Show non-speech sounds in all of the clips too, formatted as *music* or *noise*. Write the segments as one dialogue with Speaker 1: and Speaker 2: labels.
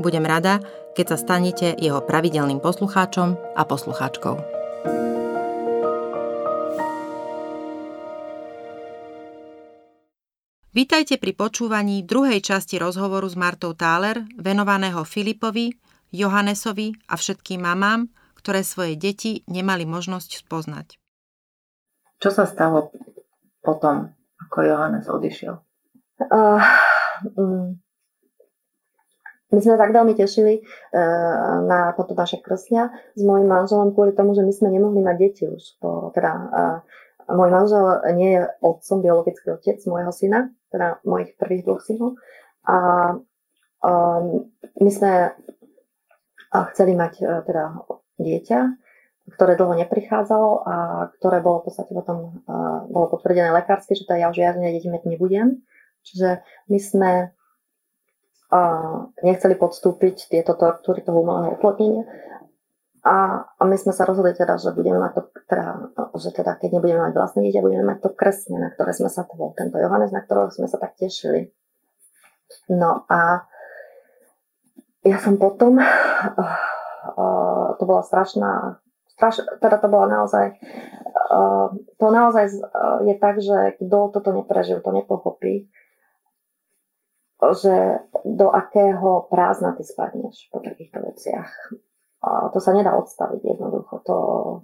Speaker 1: Budem rada, keď sa stanete jeho pravidelným poslucháčom a poslucháčkou. Vítajte pri počúvaní druhej časti rozhovoru s Martou Táler, venovaného Filipovi, Johannesovi a všetkým mamám, ktoré svoje deti nemali možnosť spoznať.
Speaker 2: Čo sa stalo potom, ako Johannes odišiel?
Speaker 3: Uh, um, my sme tak veľmi tešili uh, na potom naše krsnia s mojim manželom kvôli tomu, že my sme nemohli mať deti už. Po, teda, uh, môj manžel nie je otcom, biologický otec môjho syna, teda mojich prvých dvoch synov. A um, my sme chceli mať teda dieťa, ktoré dlho neprichádzalo a ktoré bolo v podstate potom uh, bolo potvrdené lekársky, že teda ja už žiadne deti mať nebudem. Čiže my sme nechceli podstúpiť tieto tortúry toho umelého oplodnenia. A, a my sme sa rozhodli teda, že budeme mať to, teda, že teda keď nebudeme mať vlastné dieťa, budeme mať to kresne, na ktoré sme sa, to bol tento Johannes, na ktorého sme sa tak tešili. No a ja som potom, uh, uh, to bola strašná, straš, teda to bola naozaj, uh, to naozaj je tak, že kto toto neprežil, to nepochopí že do akého prázdna ty spadneš po takýchto veciach. A to sa nedá odstaviť jednoducho. To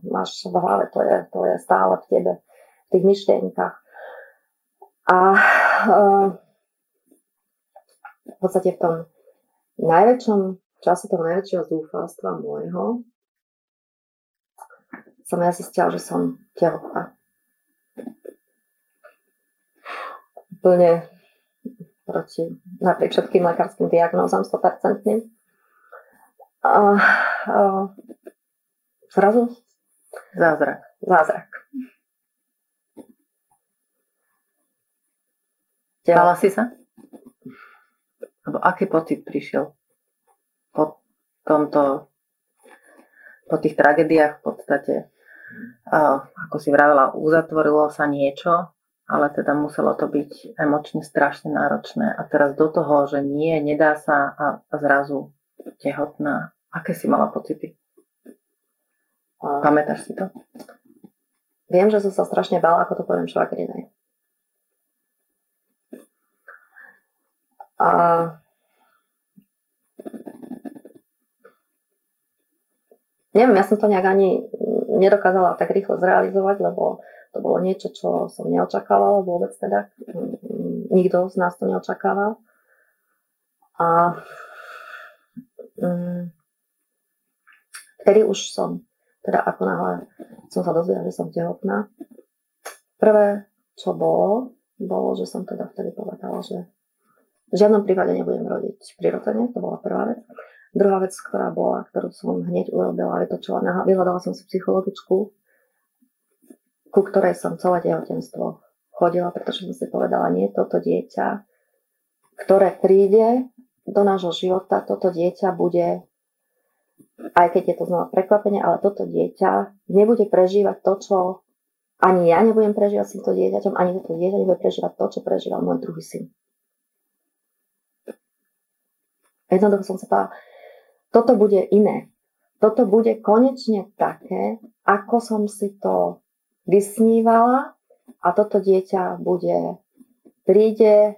Speaker 3: máš v hlave, to je, to je stále v tebe, v tých myšlienkach. A uh, v podstate v tom najväčšom čase toho najväčšieho zúfalstva môjho som ja zistila, že som tehotná. Úplne proti napriek všetkým lekárským diagnózam 100%. A, a, zrazu
Speaker 2: zázrak.
Speaker 3: Zázrak.
Speaker 2: Bala si sa? Alebo aký pocit prišiel po tomto, po tých tragédiách v podstate, uh, ako si vravela, uzatvorilo sa niečo ale teda muselo to byť emočne strašne náročné. A teraz do toho, že nie, nedá sa a, a zrazu tehotná. Aké si mala pocity? Pamätáš si to?
Speaker 3: Viem, že som sa strašne bála, ako to poviem švagrinej. A neviem, ja som to nejak ani nedokázala tak rýchlo zrealizovať, lebo to bolo niečo, čo som neočakávala vôbec teda. Nikto z nás to neočakával. A um, vtedy už som, teda ako náhle som sa dozvedela, že som tehotná, prvé, čo bolo, bolo, že som teda vtedy povedala, že v žiadnom prípade nebudem rodiť prirodzene, to bola prvá vec. Druhá vec, ktorá bola, ktorú som hneď urobila, vytočila, vyhľadala som si psychologičku, ku ktorej som celé tehotenstvo chodila, pretože som si povedala, nie toto dieťa, ktoré príde do nášho života, toto dieťa bude, aj keď je to znova prekvapenie, ale toto dieťa nebude prežívať to, čo ani ja nebudem prežívať s týmto dieťaťom, ani toto dieťa nebude prežívať to, čo prežíval môj druhý syn. Jednoducho som sa povedala, toto bude iné. Toto bude konečne také, ako som si to vysnívala a toto dieťa bude, príde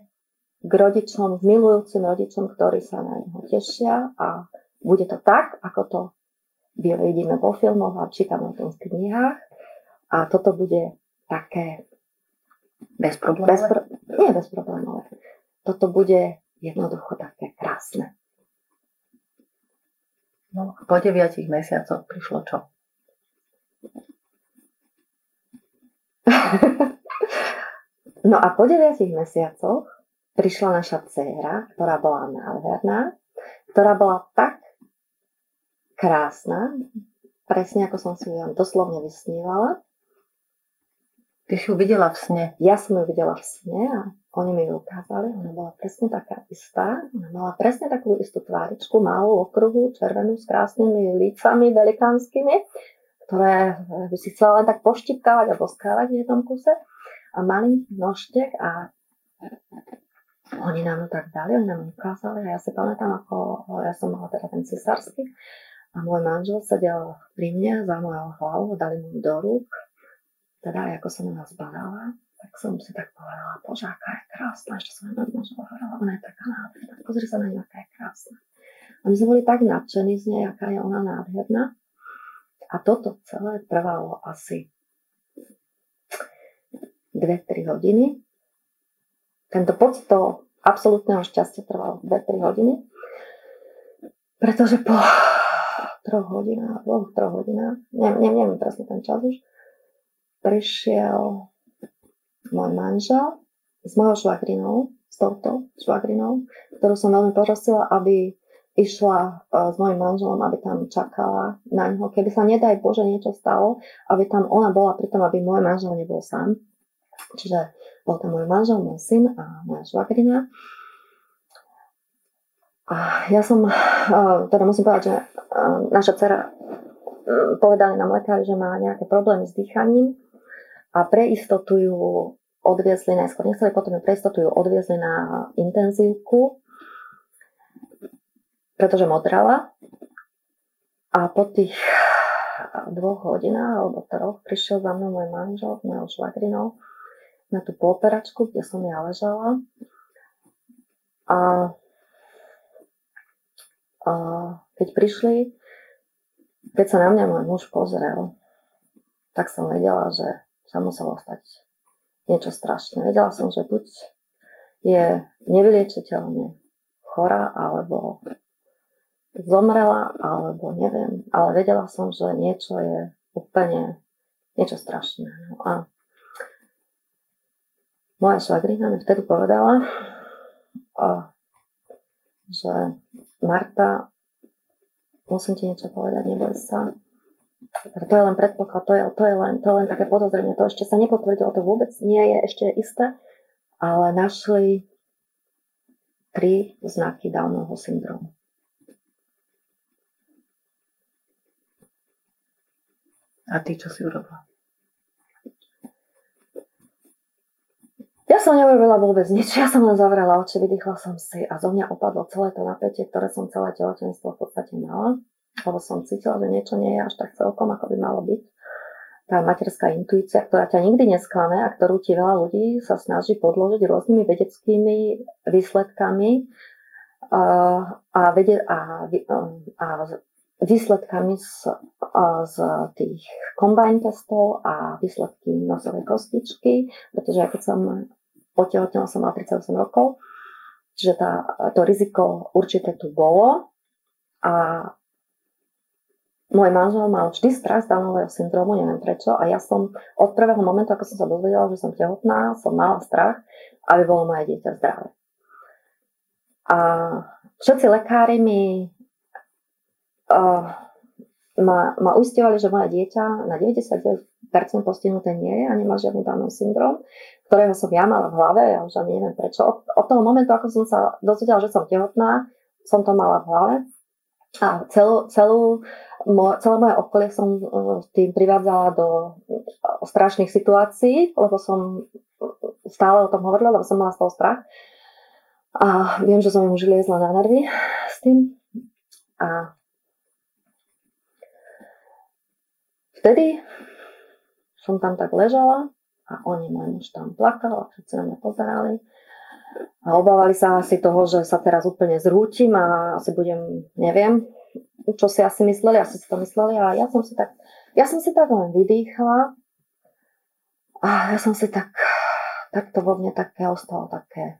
Speaker 3: k rodičom, k milujúcim rodičom, ktorí sa na neho tešia a bude to tak, ako to vidíme vo filmoch a čítame o tom v knihách. A toto bude také
Speaker 1: Bezproblémové?
Speaker 3: Bezpro... Nie bezproblémové. Toto bude jednoducho také krásne.
Speaker 1: No, po deviatich mesiacoch prišlo čo?
Speaker 3: No a po deviatich mesiacoch prišla naša dcéra, ktorá bola nádherná, ktorá bola tak krásna, presne ako som si ju doslovne vysnívala,
Speaker 1: Ty si ju videla v sne.
Speaker 3: Ja som ju videla v sne a oni mi ju ukázali. Ona bola presne taká istá. Ona mala presne takú istú tváričku, malú okruhu, červenú s krásnymi lícami velikánskymi, ktoré by si chcela len tak poštipkávať a boskávať v jednom kuse. A malý nožtek a oni nám ju tak dali, oni nám ukázali a ja si pamätám, ako ja som mala teda ten cisársky a môj manžel sedel pri mne za mojou hlavou, dali mu do rúk teda ako som na nás badala, tak som si tak povedala, bože, aká je krásna, ešte som na možno hovorila, ona je taká nádherná, pozri sa na ňu, aká je krásna. A my sme boli tak nadšení z nej, aká je ona nádherná. A toto celé trvalo asi 2-3 hodiny. Tento pocit toho absolútneho šťastia trval 2-3 hodiny. Pretože po troch hodinách, dvoch, troch hodinách, neviem, neviem presne ten čas už, prišiel môj manžel s mojou švagrinou, s touto švagrinou, ktorú som veľmi poprosila, aby išla e, s mojim manželom, aby tam čakala na ňo. Keby sa nedaj Bože niečo stalo, aby tam ona bola pri tom, aby môj manžel nebol sám. Čiže bol tam môj manžel, môj syn a moja švagrina. A ja som, e, teda musím povedať, že e, naša dcera povedali nám lekári, že má nejaké problémy s dýchaním a pre istotu ju odviezli najskôr, nechceli potom ju pre istotu ju odviezli na intenzívku, pretože modrala. A po tých dvoch hodinách alebo troch prišiel za mnou môj manžel s mojou švagrinou na tú pooperačku, kde som ja ležala. A, a keď prišli, keď sa na mňa môj muž pozrel, tak som vedela, že sa muselo stať niečo strašné. Vedela som, že buď je nevyliečiteľne chorá, alebo zomrela, alebo neviem. Ale vedela som, že niečo je úplne niečo strašné. No a moja švagrina mi vtedy povedala, že Marta, musím ti niečo povedať, neboj sa, to je len predpoklad, to je, to je, len, to je len také podozrenie. To ešte sa nepotvrdilo, to vôbec nie je ešte isté, ale našli tri znaky Downovho syndromu.
Speaker 1: A ty čo si urobila?
Speaker 3: Ja som neurobila vôbec nič, ja som len zavrela oči, vydýchla som si a zo mňa opadlo celé to napätie, ktoré som celé tehotenstvo v podstate mala lebo som cítila, že niečo nie je až tak celkom, ako by malo byť. Tá materská intuícia, ktorá ťa nikdy nesklame a ktorú ti veľa ľudí sa snaží podložiť rôznymi vedeckými výsledkami a, vede, a, a výsledkami z, z tých combine testov a výsledky nosovej kostičky, pretože ja keď som otehotnila, som mala 38 rokov, čiže tá, to riziko určite tu bolo a môj manžel mal vždy strach z Downového syndromu, neviem prečo, a ja som od prvého momentu, ako som sa dozvedela, že som tehotná, som mala strach, aby bolo moje dieťa zdravé. A všetci lekári mi ma, ma uistovali, že moje dieťa na 99% postihnuté nie je a nemá žiadny Downov syndrom, ktorého som ja mala v hlave, ja už ani neviem prečo. Od, od toho momentu, ako som sa dozvedela, že som tehotná, som to mala v hlave. A celú, celú celé moje okolie som e, tým privádzala do e, strašných situácií, lebo som stále o tom hovorila, lebo som mala z toho strach. A viem, že som už liezla na nervy s tým. A vtedy som tam tak ležala a oni, môj muž tam plakal a všetci na mňa pozerali. A obávali sa asi toho, že sa teraz úplne zrútim a asi budem, neviem, čo si asi mysleli, asi si to mysleli a ja som si tak, ja som si tak len vydýchla A ja som si tak, tak to vo mne také ostalo také,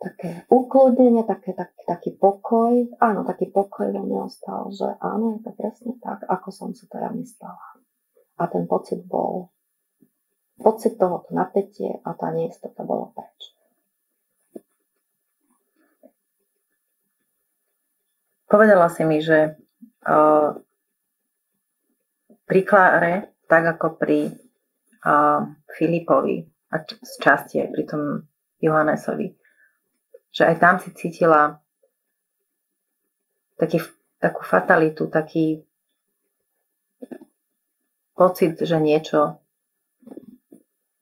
Speaker 3: také ukludnenie, také, tak, taký pokoj. Áno, taký pokoj vo mne ostal, že áno, je to presne tak, ako som si to ja myslela. A ten pocit bol, pocit toho napätie a tá neistota bolo preč.
Speaker 1: Povedala si mi, že uh, pri Kláre, tak ako pri uh, Filipovi a č- z časti aj pri tom Johannesovi, že aj tam si cítila taký, takú fatalitu, taký pocit, že niečo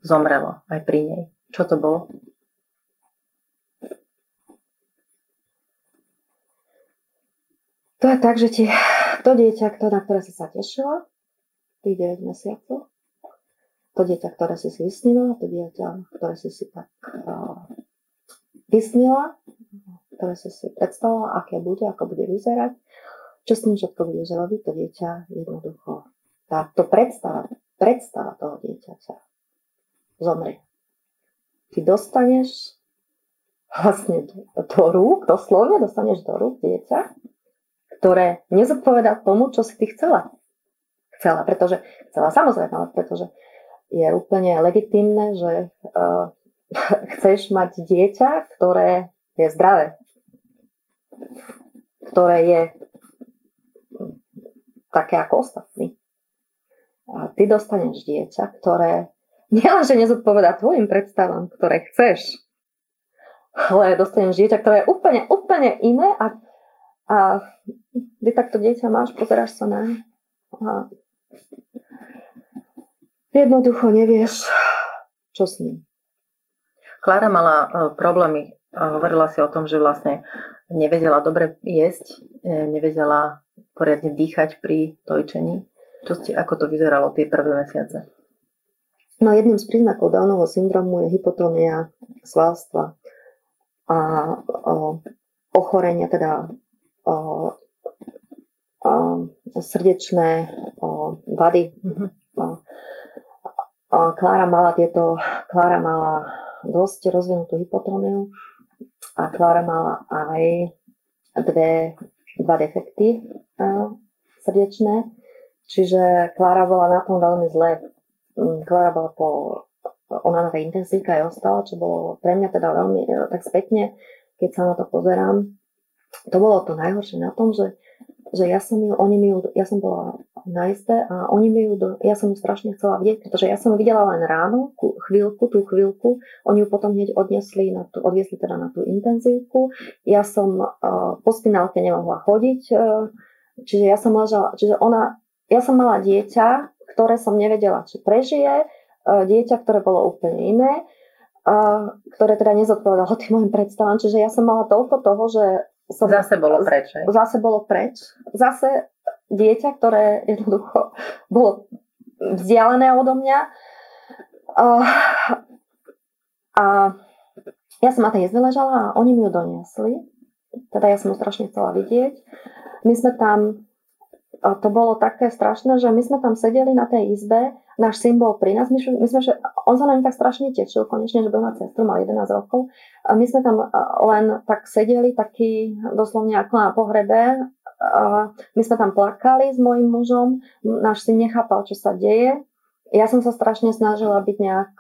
Speaker 1: zomrelo aj pri nej. Čo to bolo?
Speaker 3: To je tak, že ti to dieťa, na ktoré si sa tešila, tých 9 mesiacov, to dieťa, ktoré si si vysnila, to dieťa, ktoré si si tak uh, vysnila, ktoré si si predstavila, aké bude, ako bude vyzerať, čo s ním všetko budeš robiť, to dieťa jednoducho, táto predstava, predstava toho dieťaťa zomrie. Ty dostaneš vlastne do, rúk, doslovne dostaneš do rúk dieťa, ktoré nezodpovedá tomu, čo si ty chcela. Chcela, pretože, chcela samozrejme, ale pretože je úplne legitimné, že uh, chceš mať dieťa, ktoré je zdravé, ktoré je také ako ostatní. A ty dostaneš dieťa, ktoré nielenže nezodpovedá tvojim predstavám, ktoré chceš, ale dostaneš dieťa, ktoré je úplne, úplne iné a a ty takto dieťa máš, pozeráš sa na a jednoducho nevieš, čo s ním.
Speaker 1: Klára mala uh, problémy. Uh, hovorila si o tom, že vlastne nevedela dobre jesť, e, nevedela poriadne dýchať pri tojčení. Čo ste, ako to vyzeralo tie prvé mesiace?
Speaker 3: No jedným z príznakov Downovho syndromu je hypotónia svalstva a o, ochorenia, teda srdečné vady. Mhm. Klára mala tieto, Klára mala dosť rozvinutú hypotóniu a Klára mala aj dve, dva defekty srdečné, čiže Klára bola na tom veľmi zle. Mm, Klára bola po, ona na tej intenzívke aj ostala, čo bolo pre mňa teda veľmi tak spätne, keď sa na to pozerám, to bolo to najhoršie na tom, že, že ja som ju, oni mi ju, ja som bola na izbe a oni mi ju, do, ja som ju strašne chcela vidieť, pretože ja som ju videla len ráno, chvíľku, tú chvíľku, oni ju potom hneď odnesli na tú, odviesli teda na tú intenzívku. Ja som uh, po spinálke nemohla chodiť, uh, čiže ja som ležala, čiže ona, ja som mala dieťa, ktoré som nevedela, či prežije, uh, dieťa, ktoré bolo úplne iné, ktoré teda nezodpovedalo *laughs* tým môjim predstavám. Čiže ja som mala toľko toho, že
Speaker 1: som, zase bolo preč. Aj?
Speaker 3: Zase bolo preč. Zase dieťa, ktoré jednoducho bolo vzdialené odo mňa. A, a ja som na tej jezde ležala a oni mi ju doniesli. Teda ja som ju strašne chcela vidieť. My sme tam to bolo také strašné, že my sme tam sedeli na tej izbe, náš syn bol pri nás, my, my sme, že on sa nám tak strašne tešil konečne, že bude mať sestru, mal 11 rokov. A my sme tam len tak sedeli, taký doslovne ako na pohrebe. A my sme tam plakali s mojim mužom, náš syn nechápal, čo sa deje. Ja som sa strašne snažila byť nejak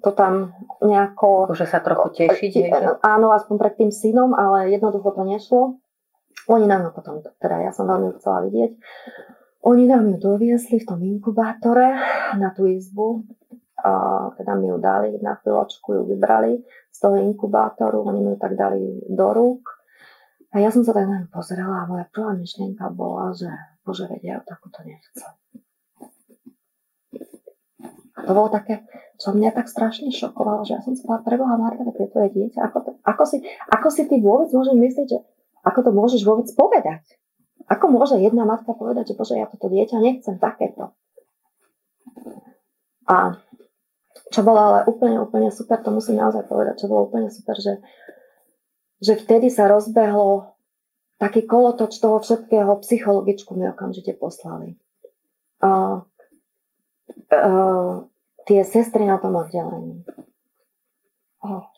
Speaker 3: to tam nejako...
Speaker 1: Že sa trochu tešiť.
Speaker 3: Áno, aspoň pred tým synom, ale jednoducho to nešlo. Oni nám potom, teda ja som veľmi chcela vidieť, oni nám ju doviezli v tom inkubátore na tú izbu, a teda mi ju dali na chvíľočku, ju vybrali z toho inkubátoru, oni mi ju tak dali do rúk. A ja som sa tak na ňu pozerala a moja prvá myšlienka bola, že bože vedia, ja takúto nechcem. A to bolo také, čo mňa tak strašne šokovalo, že ja som sa povedala, preboha Marta, je tvoje dieťa, ako, to, ako, si, ako si ty vôbec môžeš myslieť, že ako to môžeš vôbec povedať? Ako môže jedna matka povedať, že bože, ja toto dieťa nechcem takéto? A čo bolo ale úplne, úplne super, to musím naozaj povedať, čo bolo úplne super, že, že vtedy sa rozbehlo taký kolotoč toho všetkého, psychologičku mi okamžite poslali. A, a, tie sestry na tom oddelení. Oh.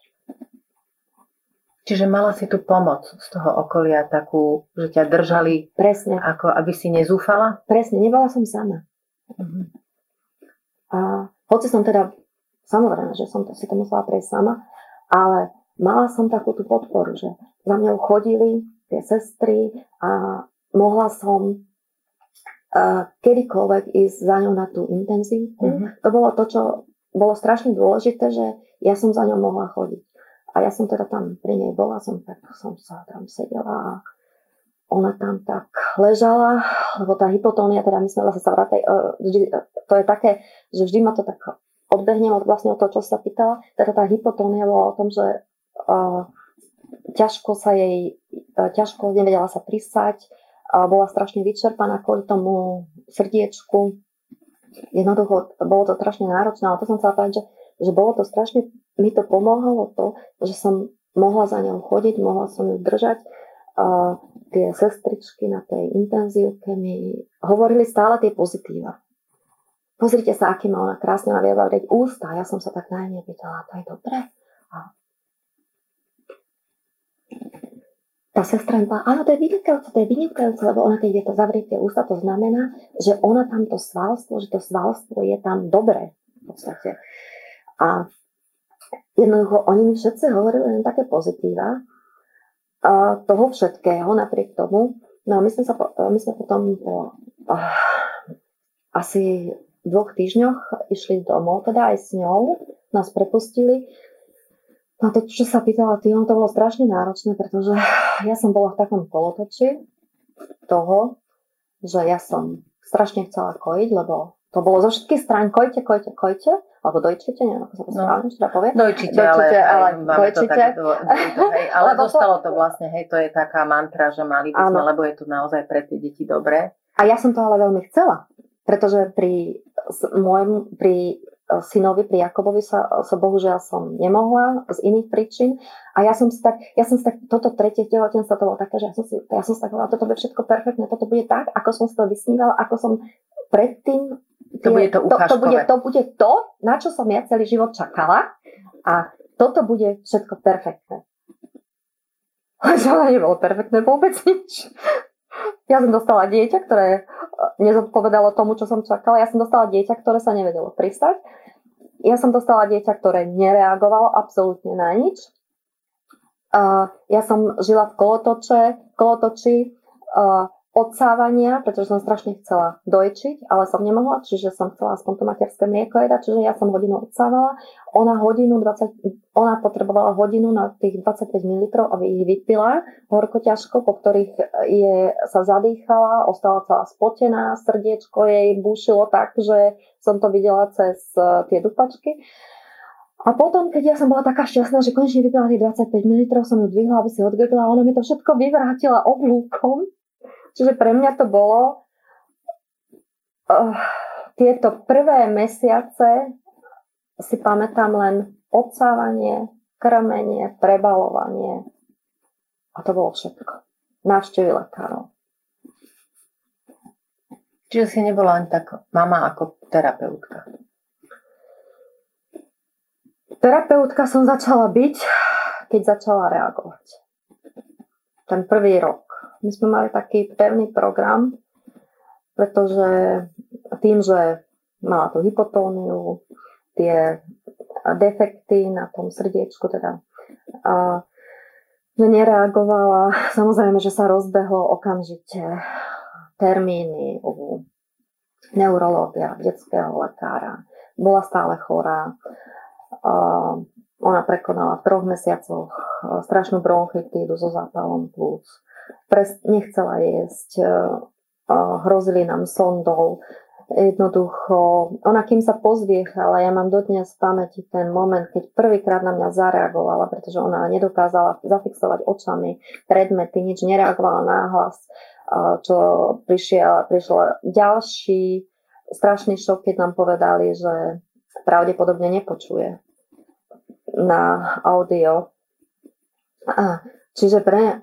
Speaker 1: Čiže mala si tu pomoc z toho okolia takú, že ťa držali,
Speaker 3: Presne,
Speaker 1: ako aby si nezúfala?
Speaker 3: presne, nebola som sama.
Speaker 1: Mhm.
Speaker 3: A hoci som teda, samozrejme, že som to, si to musela prejsť sama, ale mala som takú tú podporu, že za mňou chodili tie sestry a mohla som uh, kedykoľvek ísť za ňou na tú intenzívku.
Speaker 1: Mhm.
Speaker 3: To bolo to, čo bolo strašne dôležité, že ja som za ňou mohla chodiť. A ja som teda tam pri nej bola, som tak som sa tam sedela a ona tam tak ležala, lebo tá hypotónia, teda my sme vlastne sa vrátali, uh, vždy, uh, to je také, že vždy ma to tak odbehnem od vlastne od toho, čo sa pýtala. Teda tá hypotónia bola o tom, že uh, ťažko sa jej, uh, ťažko nevedela sa prisať, uh, bola strašne vyčerpaná kvôli tomu srdiečku. Jednoducho, bolo to strašne náročné, ale to som chcela povedať, že, že bolo to strašne mi to pomáhalo to, že som mohla za ňou chodiť, mohla som ju držať. A tie sestričky na tej intenzívke mi hovorili stále tie pozitíva. Pozrite sa, aký má ona krásne naviedla vrieť ústa. Ja som sa tak najmä pýtala, to je dobré. A tá sestra mi áno, to je vynikajúce, to je vynikajúce, lebo ona keď je to zavrieť ústa, to znamená, že ona tam to svalstvo, že to svalstvo je tam dobré v podstate. A jednoducho oni mi všetci hovorili len také pozitíva a toho všetkého napriek tomu. No a my sme, sa, my sme potom po uh, asi dvoch týždňoch išli domov, teda aj s ňou, nás prepustili. No to, čo sa pýtala ty, to bolo strašne náročné, pretože ja som bola v takom kolotoči toho, že ja som strašne chcela kojiť, lebo to bolo zo všetkých strán kojte, kojte, kojte, alebo dojčite, neviem, ako sa to
Speaker 1: No.
Speaker 3: správne teda povie.
Speaker 1: Dojčite,
Speaker 3: Dojčite,
Speaker 1: ale,
Speaker 3: ale
Speaker 1: máme to
Speaker 3: dojčite.
Speaker 1: tak, do, do, hej, *laughs* ale
Speaker 3: Lebo
Speaker 1: zostalo to vlastne, hej, to je taká mantra, že mali by sme,
Speaker 3: Áno.
Speaker 1: lebo je to naozaj pre tie deti dobré.
Speaker 3: A ja som to ale veľmi chcela, pretože pri môjom, pri synovi, pri Jakobovi sa, sa bohužiaľ som nemohla z iných príčin. A ja som si tak, ja som si tak, toto tretie tehotenstvo to bolo také, že ja som si, ja som si tak hovorila, toto bude všetko perfektné, toto bude tak, ako som si to vysnívala, ako som predtým
Speaker 1: To bude to
Speaker 3: to, to, bude, to bude to, na čo som ja celý život čakala a toto bude všetko perfektné. *laughs* Ale nebolo perfektné vôbec nič. Ja som dostala dieťa, ktoré e, nezodpovedalo tomu, čo som čakala. Ja som dostala dieťa, ktoré sa nevedelo pristať. Ja som dostala dieťa, ktoré nereagovalo absolútne na nič. A ja som žila v kolotoče, kolotoči a, odsávania, pretože som strašne chcela dojčiť, ale som nemohla, čiže som chcela aspoň to materské mlieko jedať, čiže ja som hodinu odsávala. Ona hodinu 20, ona potrebovala hodinu na tých 25 ml, aby ich vypila horko ťažko, po ktorých je, sa zadýchala, ostala celá spotená, srdiečko jej bušilo tak, že som to videla cez eh, tie dupačky. A potom, keď ja som bola taká šťastná, že konečne vypila tých 25 ml, som ju dvihla, aby si odgrgla a ona mi to všetko vyvrátila oblúkom. Čiže pre mňa to bolo uh, tieto prvé mesiace si pamätám len odsávanie, krmenie, prebalovanie a to bolo všetko. Návštevy lekárov.
Speaker 1: Čiže si nebola len tak mama ako terapeutka.
Speaker 3: Terapeutka som začala byť, keď začala reagovať. Ten prvý rok. My sme mali taký pevný program, pretože tým, že mala tú hypotóniu, tie defekty na tom srdiečku, teda, a, že nereagovala. Samozrejme, že sa rozbehlo okamžite termíny u neurológia, detského lekára. Bola stále chorá. A ona prekonala v troch mesiacoch a, strašnú bronchitídu so zápalom plúc. Pres, nechcela jesť, a hrozili nám sondou. Jednoducho, ona kým sa pozviechala, ja mám dodnes v pamäti ten moment, keď prvýkrát na mňa zareagovala, pretože ona nedokázala zafixovať očami predmety, nič nereagovala náhlas, a, čo prišiel, prišiel ďalší strašný šok, keď nám povedali, že pravdepodobne nepočuje na audio. Čiže pre,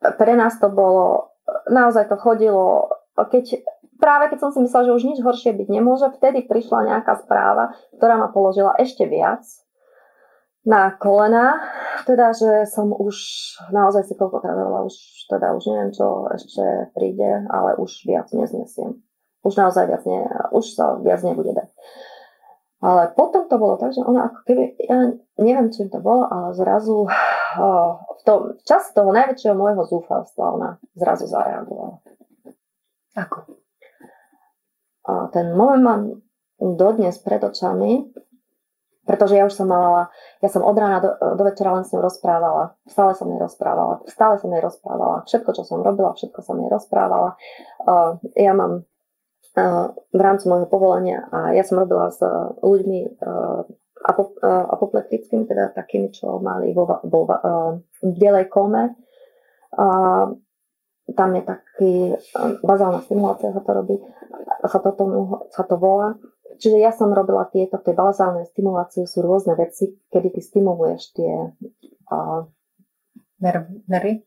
Speaker 3: pre nás to bolo, naozaj to chodilo, keď práve keď som si myslela, že už nič horšie byť nemôže, vtedy prišla nejaká správa, ktorá ma položila ešte viac na kolena, teda, že som už naozaj si koľkokrát už teda už neviem, čo ešte príde, ale už viac neznesiem. Už naozaj viac, ne, už sa viac nebude dať. Ale potom to bolo tak, že ona ako keby, ja neviem, čím to bolo, ale zrazu v tom v čase toho najväčšieho môjho zúfalstva ona zrazu zareagovala.
Speaker 1: Ako?
Speaker 3: A ten moment mám dodnes pred očami, pretože ja už som mala, ja som od rána do, do večera len s ňou rozprávala. Stále som jej rozprávala. Stále som jej rozprávala. Všetko, čo som robila, všetko som jej rozprávala. Uh, ja mám v rámci môjho povolania a ja som robila s ľuďmi apoplektickými, teda takými, čo mali vo, vo, v bielej kome. Tam je taký bazálna stimulácia, sa to robí, sa to, tomu, sa to volá. Čiže ja som robila tieto, tie bazálne stimulácie sú rôzne veci, kedy ty stimuluješ tie uh,
Speaker 1: nervy.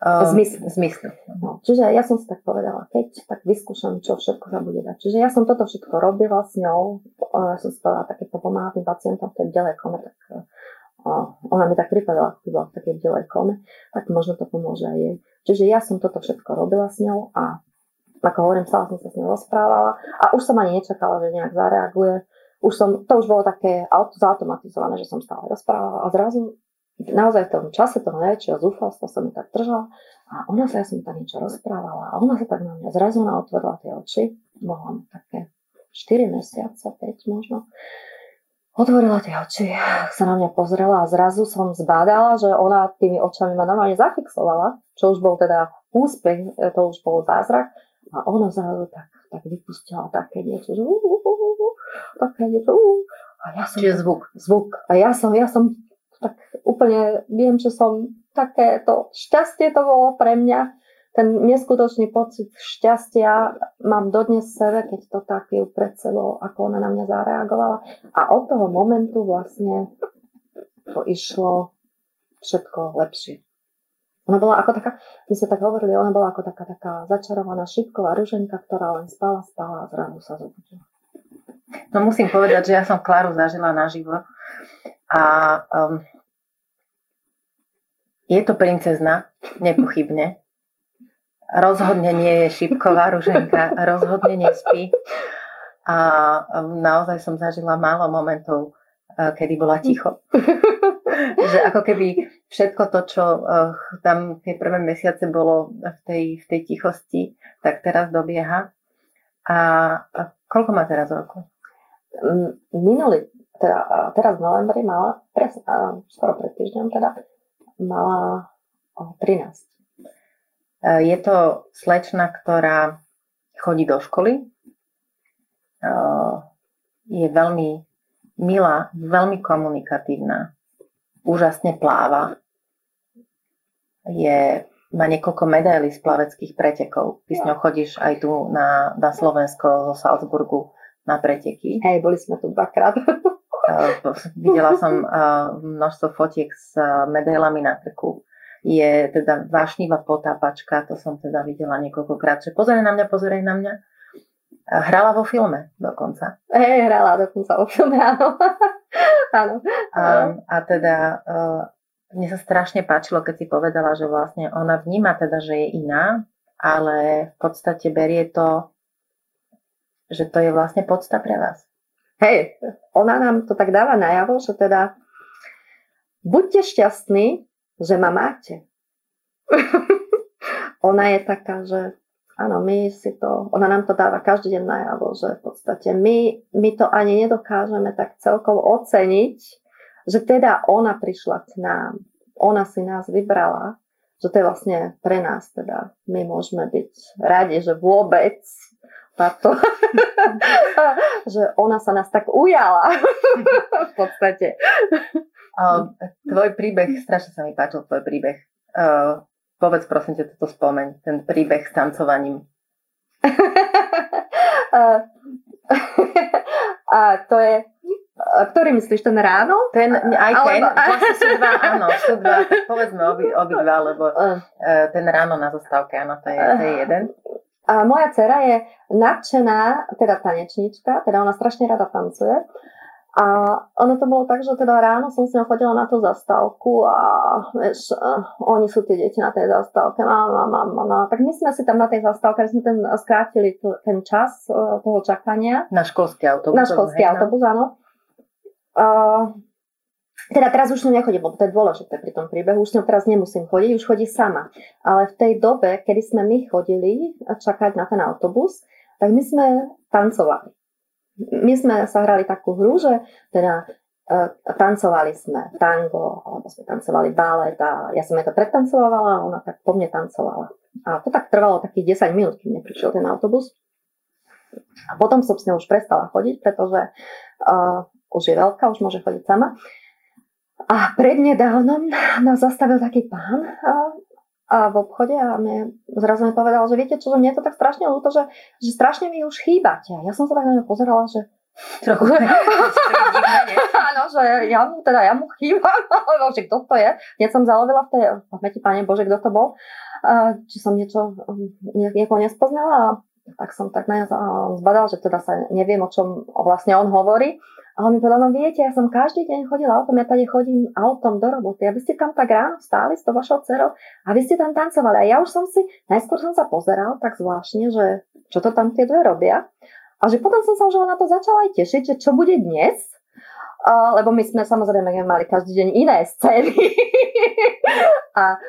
Speaker 3: Um, zmysl.
Speaker 1: zmysl.
Speaker 3: No, čiže ja som si tak povedala, keď tak vyskúšam, čo všetko sa bude dať. Čiže ja som toto všetko robila s ňou. Som si povedala, tak keď to pomáha tým pacientom tej ďalej kome, tak uh, ona mi tak pripadala, ako bola v takej ďalej kome, tak možno to pomôže aj jej. Čiže ja som toto všetko robila s ňou a ako hovorím, stále som sa s ňou rozprávala a už som ani nečakala, že nejak zareaguje. Už som, to už bolo také auto, zautomatizované, že som stále rozprávala a zrazu naozaj v tom čase toho najväčšieho zúfalstva som mi tak držala a ona sa, ja som tam niečo rozprávala a ona sa tak na mňa zrazu na otvorila tie oči, mohla také 4 mesiace, 5 možno, otvorila tie oči, sa na mňa pozrela a zrazu som zbádala, že ona tými očami ma normálne zafixovala, čo už bol teda úspech, to už bol zázrak a ona zrazu tak, tak vypustila také niečo, že uh, uh, uh, uh, také niečo, uh,
Speaker 1: a ja som, Čiže zvuk.
Speaker 3: Zvuk. A ja som, ja som tak úplne viem, že som takéto šťastie to bolo pre mňa. Ten neskutočný pocit šťastia mám dodnes v sebe, keď to tak ju pred sebou, ako ona na mňa zareagovala. A od toho momentu vlastne to išlo všetko lepšie. Ona bola ako taká, my sme tak hovorili, ona bola ako taká, taká začarovaná šipková ruženka, ktorá len spala, spala a zrazu sa zobudila.
Speaker 1: No musím povedať, že ja som Klaru zažila naživo a um, je to princezna, nepochybne. Rozhodne nie je šipková ruženka, rozhodne nespí. A naozaj som zažila málo momentov, uh, kedy bola ticho. *laughs* že ako keby všetko to, čo uh, tam tie prvé mesiace bolo v tej, v tej tichosti, tak teraz dobieha. A, koľko má teraz roku?
Speaker 3: Minulý, teda, teraz v novembri mala, pres, skoro pred týždňom teda, mala 13.
Speaker 1: E, je to slečna, ktorá chodí do školy. E, je veľmi milá, veľmi komunikatívna, úžasne pláva. Je, má niekoľko medailí z plaveckých pretekov. Ty s ňou chodíš aj tu na, na Slovensko zo Salzburgu na preteky.
Speaker 3: Hej, boli sme tu dvakrát.
Speaker 1: Videla som množstvo fotiek s medailami na krku. Je teda vášnivá potápačka, to som teda videla niekoľkokrát, že pozeraj na mňa, pozeraj na mňa. Hrala vo filme dokonca.
Speaker 3: Hej, hrala dokonca vo filme, áno. *laughs* áno.
Speaker 1: A, a teda mne sa strašne páčilo, keď si povedala, že vlastne ona vníma teda, že je iná, ale v podstate berie to, že to je vlastne podsta pre vás.
Speaker 3: Hej, ona nám to tak dáva najavo, že teda buďte šťastní, že ma máte. *laughs* ona je taká, že áno, my si to, ona nám to dáva každý deň najavo, že v podstate my, my to ani nedokážeme tak celkom oceniť, že teda ona prišla k nám, ona si nás vybrala, že to je vlastne pre nás teda, my môžeme byť radi, že vôbec táto, *laughs* *laughs* že ona sa nás tak ujala v podstate.
Speaker 1: Uh, tvoj príbeh, strašne sa mi páčil tvoj príbeh. Uh, povedz prosím ťa toto spomeň, ten príbeh s tancovaním. *laughs*
Speaker 3: uh, *laughs* a to je, ktorý myslíš, ten ráno?
Speaker 1: Ten, aj ten, Alebo... vlastne sú dva, áno, sú dva, povedzme obi, obi dva, lebo *laughs* uh, ten ráno na zastávke, áno, to je, to je jeden.
Speaker 3: A moja dcera je nadšená, teda tanečníčka, teda ona strašne rada tancuje. A ono to bolo tak, že teda ráno som s ňou chodila na tú zastávku a vieš, uh, oni sú tie deti na tej zastávke, mama, mama, no. Tak my sme si tam na tej zastávke, sme ten, skrátili ten čas uh, toho čakania.
Speaker 1: Na školský autobus.
Speaker 3: Na školský hej, no. autobus, áno. Uh, teda teraz už ňou nechodím, lebo to je dôležité pri tom príbehu, už ňou teraz nemusím chodiť, už chodí sama. Ale v tej dobe, kedy sme my chodili čakať na ten autobus, tak my sme tancovali my sme sa hrali takú hru, že teda uh, tancovali sme tango, alebo sme tancovali balet a ja som jej to pretancovala a ona tak po mne tancovala. A to tak trvalo takých 10 minút, kým neprišiel ten autobus. A potom som s ňou už prestala chodiť, pretože uh, už je veľká, už môže chodiť sama. A prednedávnom nás zastavil taký pán uh, v obchode a mne zrazu mi povedal, že viete čo, že mne je to tak strašne ľúto, že, že strašne mi už chýbate. Ja som sa tak na ňu pozerala, že *laughs*
Speaker 1: Trochu. *laughs*
Speaker 3: Áno, že ja mu, teda ja mu chýbam, alebo že kto to je. Keď som zalovila v tej pamäti, pane Bože, kto to bol, či som niečo, niekoho nespoznala, tak som tak na zbadal, že teda sa neviem, o čom vlastne on hovorí. A on mi povedal, no viete, ja som každý deň chodil autom, ja tady chodím autom do roboty a vy ste tam tak ráno stáli s tou vašou dcerou a vy ste tam tancovali. A ja už som si, najskôr som sa pozeral tak zvláštne, že čo to tam tie dve robia. A že potom som sa už na to začala aj tešiť, že čo bude dnes, Uh, lebo my sme samozrejme mali každý deň iné scény. *laughs* a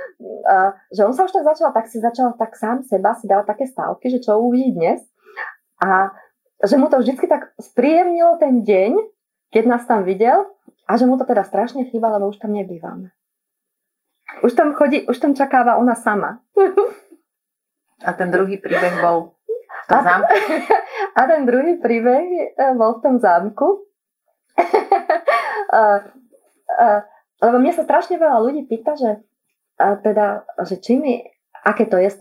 Speaker 3: uh, že on sa už tak začal, tak si začal tak sám seba si dávať také stávky, že čo uvidí dnes. A že mu to vždy tak spríjemnilo ten deň, keď nás tam videl a že mu to teda strašne chýba, lebo už tam nebývame. Už tam chodí, už tam čakáva ona sama.
Speaker 1: A ten druhý príbeh bol v tom zámku? *laughs*
Speaker 3: A ten druhý príbeh eh, bol v tom zámku. *laughs* lebo mne sa strašne veľa ľudí pýta, že, teda, že či mi, aké to je s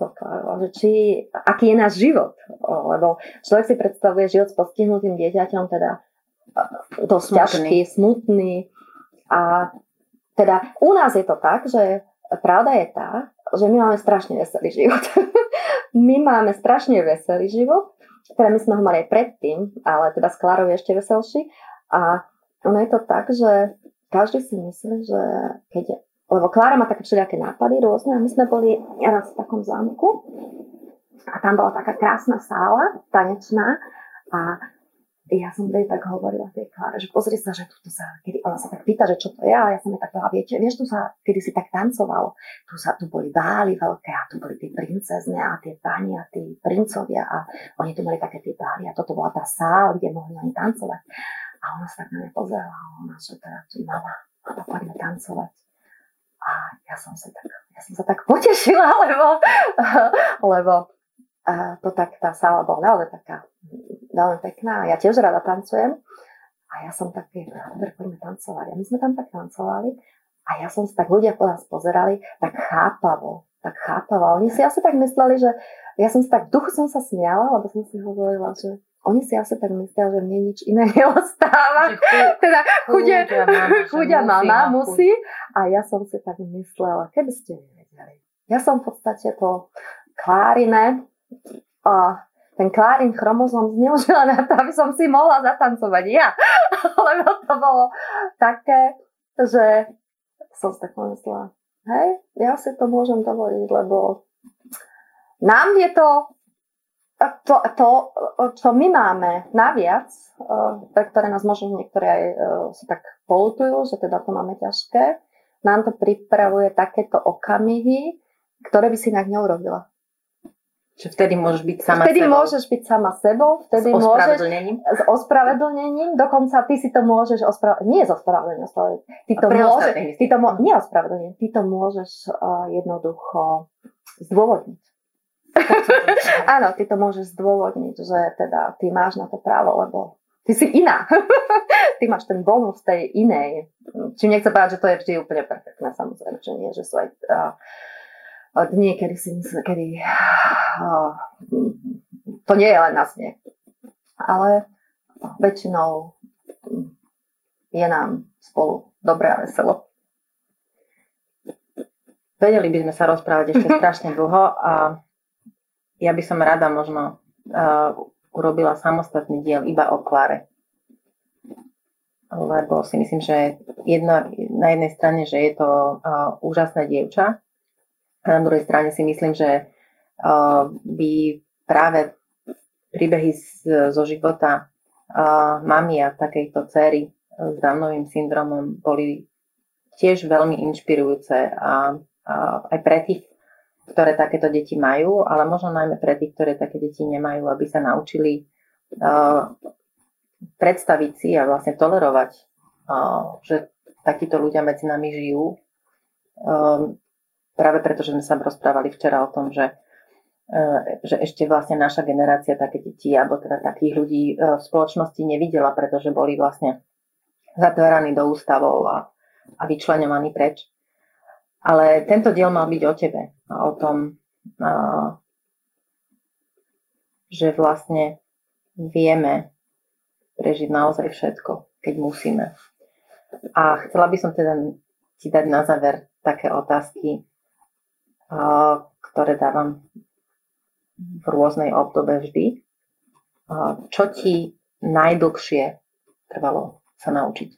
Speaker 3: že či, aký je náš život. Lebo človek si predstavuje život s postihnutým dieťaťom, teda dosť smutný. ťažký, smutný. A teda u nás je to tak, že pravda je tá, že my máme strašne veselý život. *laughs* my máme strašne veselý život, teda my sme ho mali aj predtým, ale teda s Klárou je ešte veselší. A ono je to tak, že každý si myslí, že keď lebo Klára má také všelijaké nápady rôzne a my sme boli raz v takom zámku a tam bola taká krásna sála, tanečná a ja som jej tak hovorila tej Kláre, že pozri sa, že tu sa, kedy ona sa tak pýta, že čo to je, a ja som jej tak povedala, viete, vieš, tu sa, kedy si tak tancovalo, tu sa, tu boli bály veľké a tu boli tie princezne a tie pani a tí princovia a oni tu mali také tie bály a toto bola tá sála, kde mohli oni tancovať. A ona sa tak na mňa pozerala a ona, že teda, že mama, mama, poďme tancovať. A ja som sa tak, ja som sa tak potešila, *laughs* lebo, lebo to tak, tá sála bola naozaj taká veľmi pekná. Ja tiež rada tancujem. A ja som taký, dobre, poďme tancovať. A my sme tam tak tancovali a ja som si tak, ľudia po nás pozerali, tak chápavo, tak chápavo. Oni si asi tak mysleli, že ja som si tak, duchu som sa smiala, lebo som si hovorila, že oni si asi tak myslia, že mne nič iné *laughs* neostáva. teda chudia, chudia mama *laughs* musí. A ja som si tak myslela, keby ste nevedeli. Ja som v podstate po Klárine a ten klárin chromozom zneužila na to, aby som si mohla zatancovať ja. *laughs* Lebo to bolo také, že som si tak myslela, hej, ja si to môžem dovoliť, lebo nám je to, to, to čo my máme naviac, pre ktoré nás možno niektoré aj si tak polutujú, že teda to máme ťažké, nám to pripravuje takéto okamihy, ktoré by si inak neurobila.
Speaker 1: Že vtedy môžeš byť sama
Speaker 3: vtedy
Speaker 1: sebou.
Speaker 3: môžeš byť sama sebou, vtedy
Speaker 1: s ospravedlnením.
Speaker 3: môžeš s ospravedlnením, dokonca ty si to môžeš ospravedlniť, nie s ospravedlnením, ty to môžeš, ty to môžeš, nie ospravedlnením, ty to môžeš uh, jednoducho zdôvodniť. Áno, ty to môžeš zdôvodniť, že teda ty máš na to právo, lebo ty si iná. *laughs* ty máš ten bonus tej inej. Čím nechcem povedať, že to je vždy úplne perfektné, samozrejme, že nie, že sú aj uh, dni, kedy si myslím, kedy uh, to nie je len na smiech. Ale väčšinou je nám spolu dobre a veselo.
Speaker 1: Vedeli by sme sa rozprávať ešte *laughs* strašne dlho a ja by som rada možno uh, urobila samostatný diel iba o Klare. Lebo si myslím, že jedna, na jednej strane, že je to uh, úžasné dievča, a na druhej strane si myslím, že uh, by práve príbehy z, zo života uh, mami a takejto cery s Downovým syndromom boli tiež veľmi inšpirujúce a, a aj pre tých, ktoré takéto deti majú, ale možno najmä pre tých, ktoré také deti nemajú, aby sa naučili uh, predstaviť si a vlastne tolerovať, uh, že takíto ľudia medzi nami žijú. Um, práve preto, že sme sa rozprávali včera o tom, že že ešte vlastne naša generácia také deti, alebo teda takých ľudí v spoločnosti nevidela, pretože boli vlastne zatváraní do ústavov a, a vyčlenovaní preč. Ale tento diel mal byť o tebe o tom, že vlastne vieme prežiť naozaj všetko, keď musíme. A chcela by som teda ti dať na záver také otázky, ktoré dávam v rôznej obdobe vždy. Čo ti najdlhšie trvalo sa naučiť?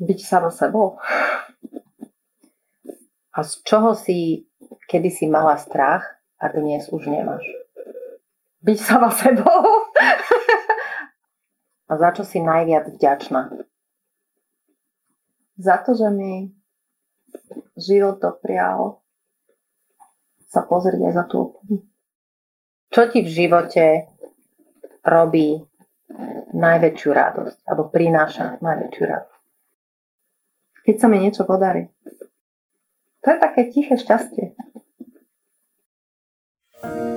Speaker 1: Byť sama sebou. A z čoho si kedy si mala strach a dnes už nemáš? Byť sama sebou. *laughs* a za čo si najviac vďačná?
Speaker 3: Za to, že mi život doprial sa pozrieť aj za tú
Speaker 1: čo ti v živote robí najväčšiu radosť, alebo prináša najväčšiu radosť?
Speaker 3: Keď sa mi niečo podarí. To je také tiché šťastie. Thank you